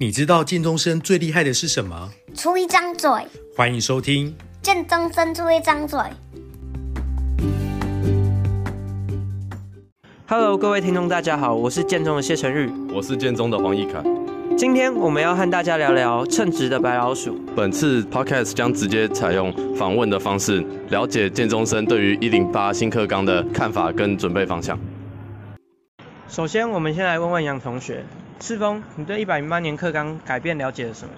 你知道建中生最厉害的是什么？出一张嘴。欢迎收听建中生出一张嘴。Hello，各位听众，大家好，我是建中的谢成玉，我是建中的黄奕凯。今天我们要和大家聊聊称职的白老鼠。本次 Podcast 将直接采用访问的方式，了解建中生对于一零八新课纲的看法跟准备方向。首先，我们先来问问杨同学。赤峰，你对一百零八年课纲改变了解了什么？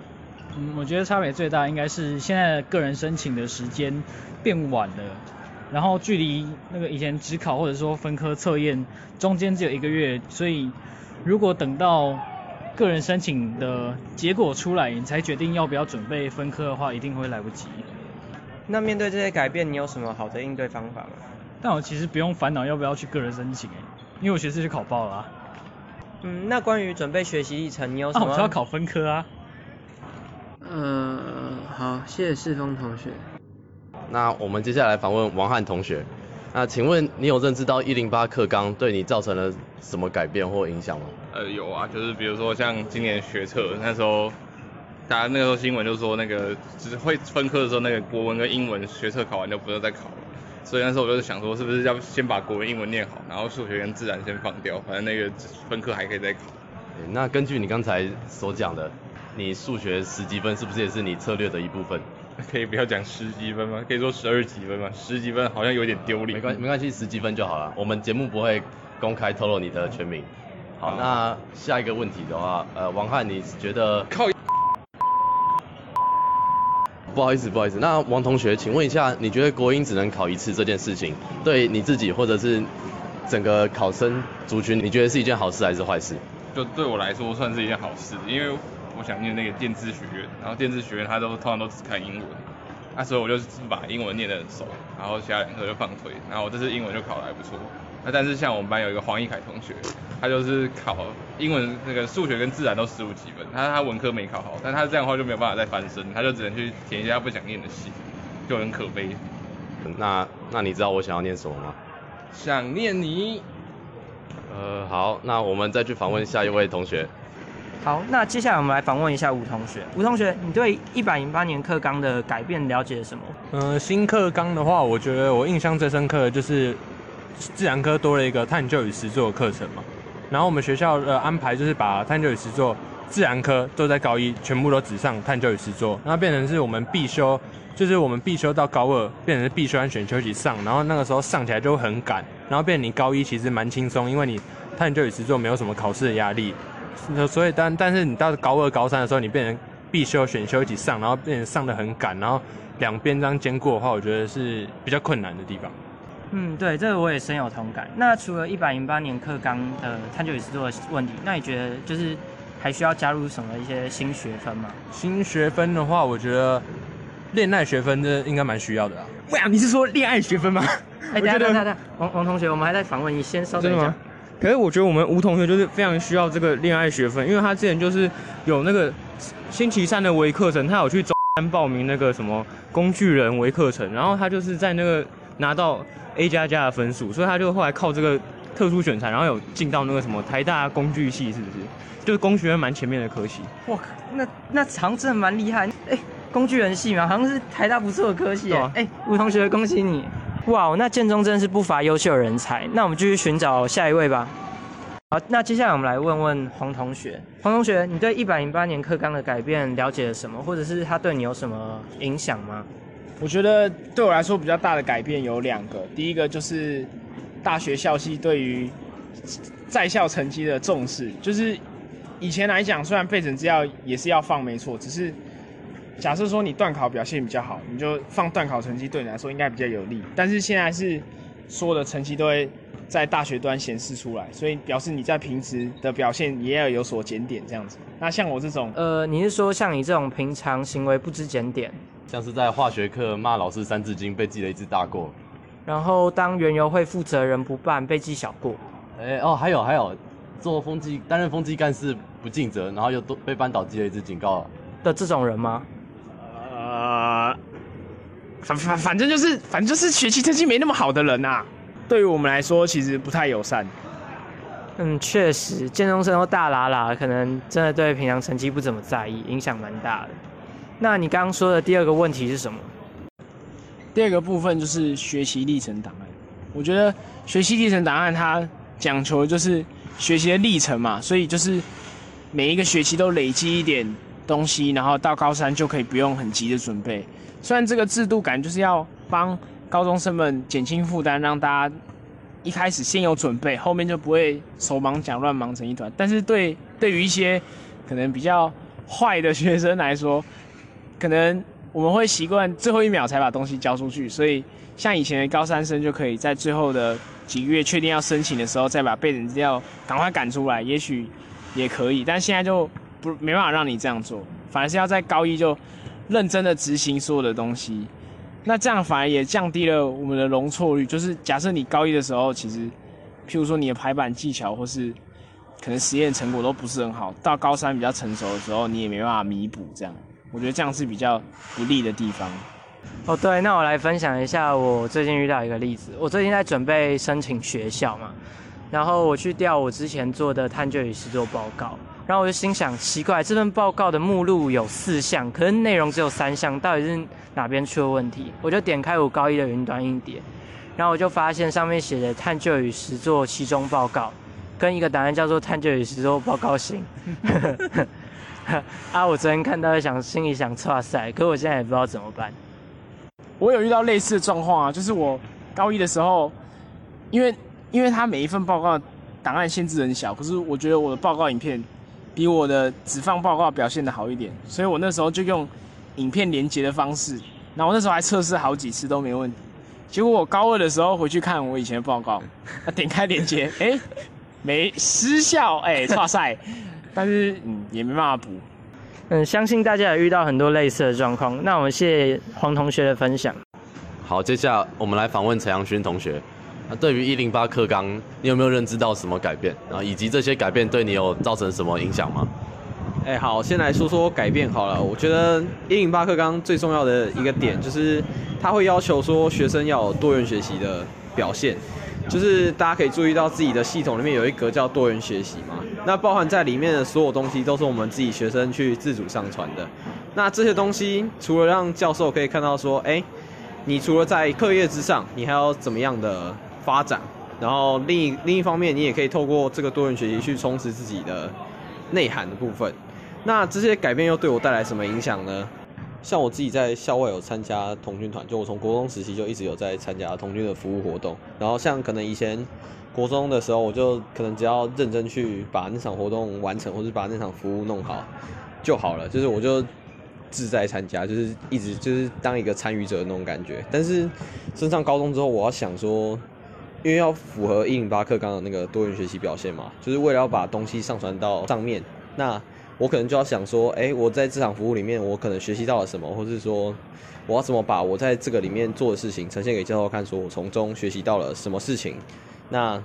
嗯，我觉得差别最大应该是现在的个人申请的时间变晚了，然后距离那个以前只考或者说分科测验中间只有一个月，所以如果等到个人申请的结果出来，你才决定要不要准备分科的话，一定会来不及。那面对这些改变，你有什么好的应对方法吗？但我其实不用烦恼要不要去个人申请，因为我学测就考爆了啊。嗯，那关于准备学习历程，你有什么？啊，我要考分科啊。嗯、呃，好，谢谢世峰同学。那我们接下来访问王翰同学。那请问你有认知到一零八课纲对你造成了什么改变或影响吗？呃，有啊，就是比如说像今年学测那时候，大家那个时候新闻就说那个只会分科的时候，那个国文跟英文学测考完就不用再考了。所以那时候我就想说，是不是要先把国文、英文念好，然后数学跟自然先放掉，反正那个分科还可以再考。那根据你刚才所讲的，你数学十几分是不是也是你策略的一部分？可以不要讲十几分吗？可以说十二几分吗？十几分好像有点丢脸。没关系，没关系，十几分就好了。我们节目不会公开透露你的全名。好，那下一个问题的话，呃，王翰，你觉得？靠。不好意思，不好意思。那王同学，请问一下，你觉得国英只能考一次这件事情，对你自己或者是整个考生族群，你觉得是一件好事还是坏事？就对我来说，算是一件好事，因为我想念那个电子学院，然后电子学院它都通常都只看英文，那时候我就把英文念得很熟，然后其他两科就放推，然后我这次英文就考得还不错。那但是像我们班有一个黄奕凯同学，他就是考英文那个数学跟自然都十五几分，他他文科没考好，但他这样的话就没有办法再翻身，他就只能去填一些他不想念的系，就很可悲。那那你知道我想要念什么吗？想念你。呃，好，那我们再去访问下一位同学。好，那接下来我们来访问一下吴同学。吴同学，你对一百零八年课纲的改变了解什么？嗯、呃，新课纲的话，我觉得我印象最深刻的就是。自然科多了一个探究与实作的课程嘛，然后我们学校的安排就是把探究与实作自然科都在高一全部都只上探究与实作，然后变成是我们必修，就是我们必修到高二变成是必修和选修一起上，然后那个时候上起来就很赶，然后变成你高一其实蛮轻松，因为你探究与实作没有什么考试的压力，所以但但是你到高二高三的时候你变成必修选修一起上，然后变成上得很赶，然后两边这样兼顾的话，我觉得是比较困难的地方。嗯，对，这个我也深有同感。那除了一百零八年课纲的探究与制作的问题，那你觉得就是还需要加入什么一些新学分吗？新学分的话，我觉得恋爱学分这应该蛮需要的啊。喂啊，你是说恋爱学分吗？哎，等下等下等下，王王同学，我们还在访问你，先稍等一下。可是我觉得我们吴同学就是非常需要这个恋爱学分，因为他之前就是有那个星期三的微课程，他有去中山报名那个什么工具人微课程，然后他就是在那个拿到。A 加加的分数，所以他就后来靠这个特殊选才，然后有进到那个什么台大工具系，是不是？就是工学院蛮前面的科系。哇，那那好像真的蛮厉害。哎、欸，工具人系嘛，好像是台大不错的科系。哎、啊，吴、欸、同学，恭喜你！哇，那建中真的是不乏优秀人才。那我们继续寻找下一位吧。好，那接下来我们来问问黄同学。黄同学，你对一百零八年课纲的改变了解了什么，或者是他对你有什么影响吗？我觉得对我来说比较大的改变有两个，第一个就是大学校系对于在校成绩的重视，就是以前来讲，虽然备审资料也是要放没错，只是假设说你段考表现比较好，你就放段考成绩对你来说应该比较有利，但是现在是所有的成绩都会在大学端显示出来，所以表示你在平时的表现也要有所检点这样子。那像我这种，呃，你是说像你这种平常行为不知检点？像是在化学课骂老师三字经被记了一次大过，然后当园游会负责人不办被记小过，哎、欸、哦还有还有做风纪担任风纪干事不尽责，然后又都被班导记了一次警告的这种人吗？呃，反反反正就是反正就是学习成绩没那么好的人呐、啊，对于我们来说其实不太友善。嗯，确实，建中生都大喇喇，可能真的对平常成绩不怎么在意，影响蛮大的。那你刚刚说的第二个问题是什么？第二个部分就是学习历程档案。我觉得学习历程档案它讲求的就是学习的历程嘛，所以就是每一个学期都累积一点东西，然后到高三就可以不用很急的准备。虽然这个制度感就是要帮高中生们减轻负担，让大家一开始先有准备，后面就不会手忙脚乱忙成一团。但是对对于一些可能比较坏的学生来说，可能我们会习惯最后一秒才把东西交出去，所以像以前的高三生就可以在最后的几个月确定要申请的时候，再把备审资料赶快赶出来，也许也可以。但现在就不没办法让你这样做，反而是要在高一就认真的执行所有的东西。那这样反而也降低了我们的容错率。就是假设你高一的时候，其实譬如说你的排版技巧或是可能实验成果都不是很好，到高三比较成熟的时候，你也没办法弥补这样。我觉得这样是比较不利的地方。哦，对，那我来分享一下我最近遇到一个例子。我最近在准备申请学校嘛，然后我去调我之前做的探究与实作报告，然后我就心想，奇怪，这份报告的目录有四项，可是内容只有三项，到底是哪边出了问题？我就点开我高一的云端硬碟，然后我就发现上面写的探究与实作期中报告，跟一个档案叫做探究与实作报告型。啊！我昨天看到想，心里想，哇塞！可我现在也不知道怎么办。我有遇到类似的状况啊，就是我高一的时候，因为因为他每一份报告档案限制很小，可是我觉得我的报告影片比我的只放报告表现的好一点，所以我那时候就用影片连接的方式，然后我那时候还测试好几次都没问题。结果我高二的时候回去看我以前的报告，啊，点开连接，哎、欸，没失效，哎、欸，哇塞！但是嗯，也没办法补。嗯，相信大家也遇到很多类似的状况。那我们谢谢黄同学的分享。好，接下来我们来访问陈阳勋同学。那对于一零八课纲，你有没有认知到什么改变？然后以及这些改变对你有造成什么影响吗？哎、好，先来说说改变好了。我觉得一零八课纲最重要的一个点就是，他会要求说学生要有多元学习的表现。就是大家可以注意到自己的系统里面有一格叫多元学习嘛，那包含在里面的所有东西都是我们自己学生去自主上传的。那这些东西除了让教授可以看到说，哎，你除了在课业之上，你还要怎么样的发展？然后另一另一方面，你也可以透过这个多元学习去充实自己的内涵的部分。那这些改变又对我带来什么影响呢？像我自己在校外有参加童军团，就我从国中时期就一直有在参加童军的服务活动。然后像可能以前国中的时候，我就可能只要认真去把那场活动完成，或是把那场服务弄好就好了。就是我就志在参加，就是一直就是当一个参与者的那种感觉。但是升上高中之后，我要想说，因为要符合一零八课纲的那个多元学习表现嘛，就是为了要把东西上传到上面，那。我可能就要想说，哎，我在这场服务里面，我可能学习到了什么，或是说，我要怎么把我在这个里面做的事情呈现给教授看，说我从中学习到了什么事情。那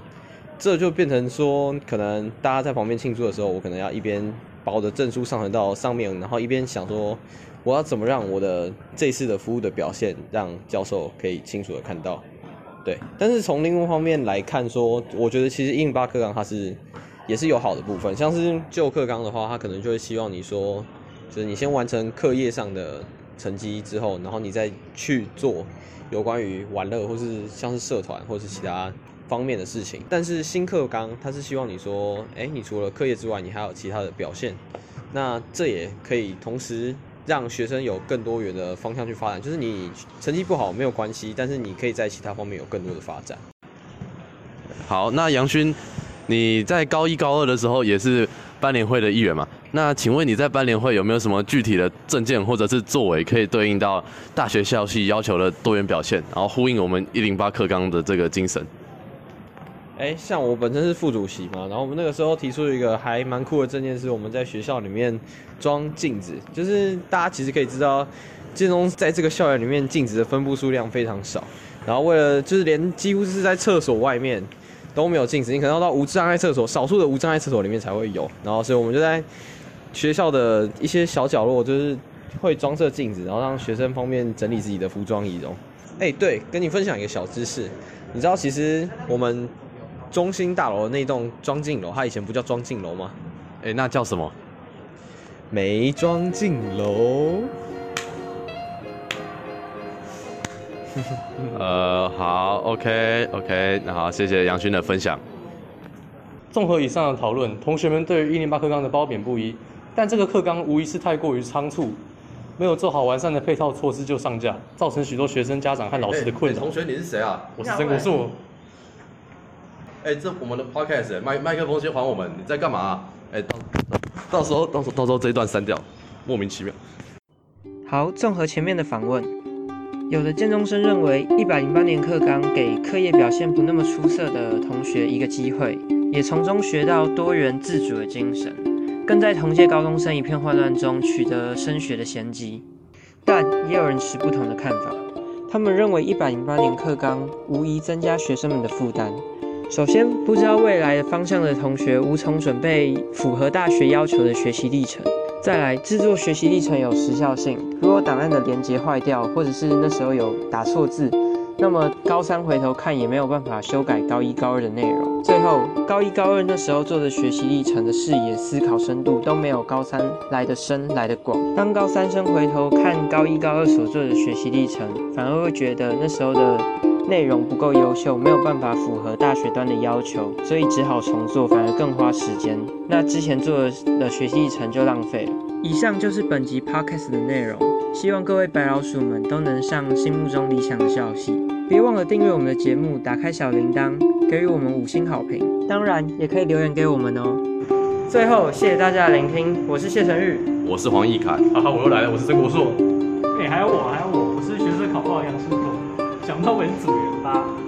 这就变成说，可能大家在旁边庆祝的时候，我可能要一边把我的证书上传到上面，然后一边想说，我要怎么让我的这次的服务的表现让教授可以清楚的看到。对，但是从另外一方面来看说，我觉得其实一零八课纲它是。也是有好的部分，像是旧课纲的话，他可能就会希望你说，就是你先完成课业上的成绩之后，然后你再去做有关于玩乐或是像是社团或是其他方面的事情。但是新课纲他是希望你说，哎，你除了课业之外，你还有其他的表现，那这也可以同时让学生有更多元的方向去发展。就是你成绩不好没有关系，但是你可以在其他方面有更多的发展。好，那杨勋。你在高一高二的时候也是班联会的一员嘛？那请问你在班联会有没有什么具体的证件或者是作为可以对应到大学校系要求的多元表现，然后呼应我们一零八课纲的这个精神？哎，像我本身是副主席嘛，然后我们那个时候提出一个还蛮酷的证件，是我们在学校里面装镜子，就是大家其实可以知道，建中在这个校园里面镜子的分布数量非常少，然后为了就是连几乎是在厕所外面。都没有镜子，你可能要到无障碍厕所，少数的无障碍厕所里面才会有。然后，所以我们就在学校的一些小角落，就是会装设镜子，然后让学生方便整理自己的服装仪容。哎，对，跟你分享一个小知识，你知道其实我们中心大楼的那栋庄敬楼，它以前不叫庄敬楼吗？哎，那叫什么？没庄敬楼。呃，好，OK，OK，那好，谢谢杨勋的分享。综合以上的讨论，同学们对于一零八课纲的褒贬不一，但这个课纲无疑是太过于仓促，没有做好完善的配套措施就上架，造成许多学生、家长和老师的困扰。同学，你是谁啊？我是曾国硕。哎，这我们的 Podcast，麦麦克风先还我们，你在干嘛啊？哎，到到时候到时候到时候这一段删掉，莫名其妙。好，综合前面的访问，有的建中生认为一百零八年课纲给课业表现不那么出色的同学一个机会。也从中学到多元自主的精神，更在同届高中生一片混乱中取得升学的先机。但也有人持不同的看法，他们认为一百零八年课纲无疑增加学生们的负担。首先，不知道未来的方向的同学无从准备符合大学要求的学习历程；再来，制作学习历程有时效性，如果档案的连接坏掉，或者是那时候有打错字。那么高三回头看也没有办法修改高一高二的内容。最后，高一高二那时候做的学习历程的视野、思考深度都没有高三来得深、来得广。当高三生回头看高一高二所做的学习历程，反而会觉得那时候的内容不够优秀，没有办法符合大学端的要求，所以只好重做，反而更花时间。那之前做的学习历程就浪费了。以上就是本集 podcast 的内容，希望各位白老鼠们都能上心目中理想的校系。别忘了订阅我们的节目，打开小铃铛，给予我们五星好评。当然，也可以留言给我们哦。最后，谢谢大家的聆听，我是谢承玉，我是黄奕凯，哈哈，我又来了，我是曾国硕。哎，还有我，还有我，我是学生考不好杨书想不到文组员吧。